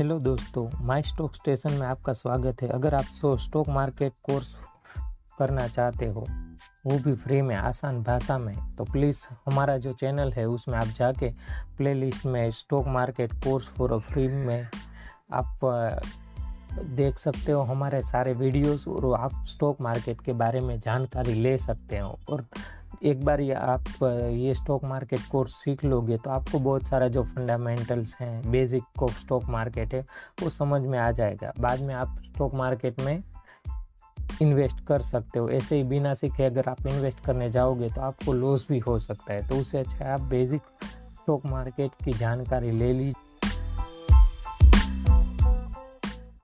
Hello दोस्तों माई stock station में आपका स्वागत है। अगर आप सो स्टॉक मार्केट कोर्स करना चाहते हो, वो भी फ्री में, आसान भाषा में तो प्लीज़ हमारा जो चैनल है, उसमें आप जाके प्लेलिस्ट में stock market course for free में आप देख सकते हो हमारे सारे वीडियोस और आप स्टॉक मार्केट के बारे में जानकारी ले सकते हो। और एक बार ये आप, ये स्टॉक मार्केट कोर्स सीख लोगे तो आपको बहुत सारा जो फंडामेंटल्स हैं बेसिक ऑफ़ स्टॉक मार्केट है, वो समझ में आ जाएगा। बाद में आप स्टॉक मार्केट में इन्वेस्ट कर सकते हो। ऐसे ही बिना सीखे अगर आप इन्वेस्ट करने जाओगे तो आपको लॉस भी हो सकता है। तो उससे अच्छा आप बेसिक स्टॉक मार्केट की जानकारी ले लीजिए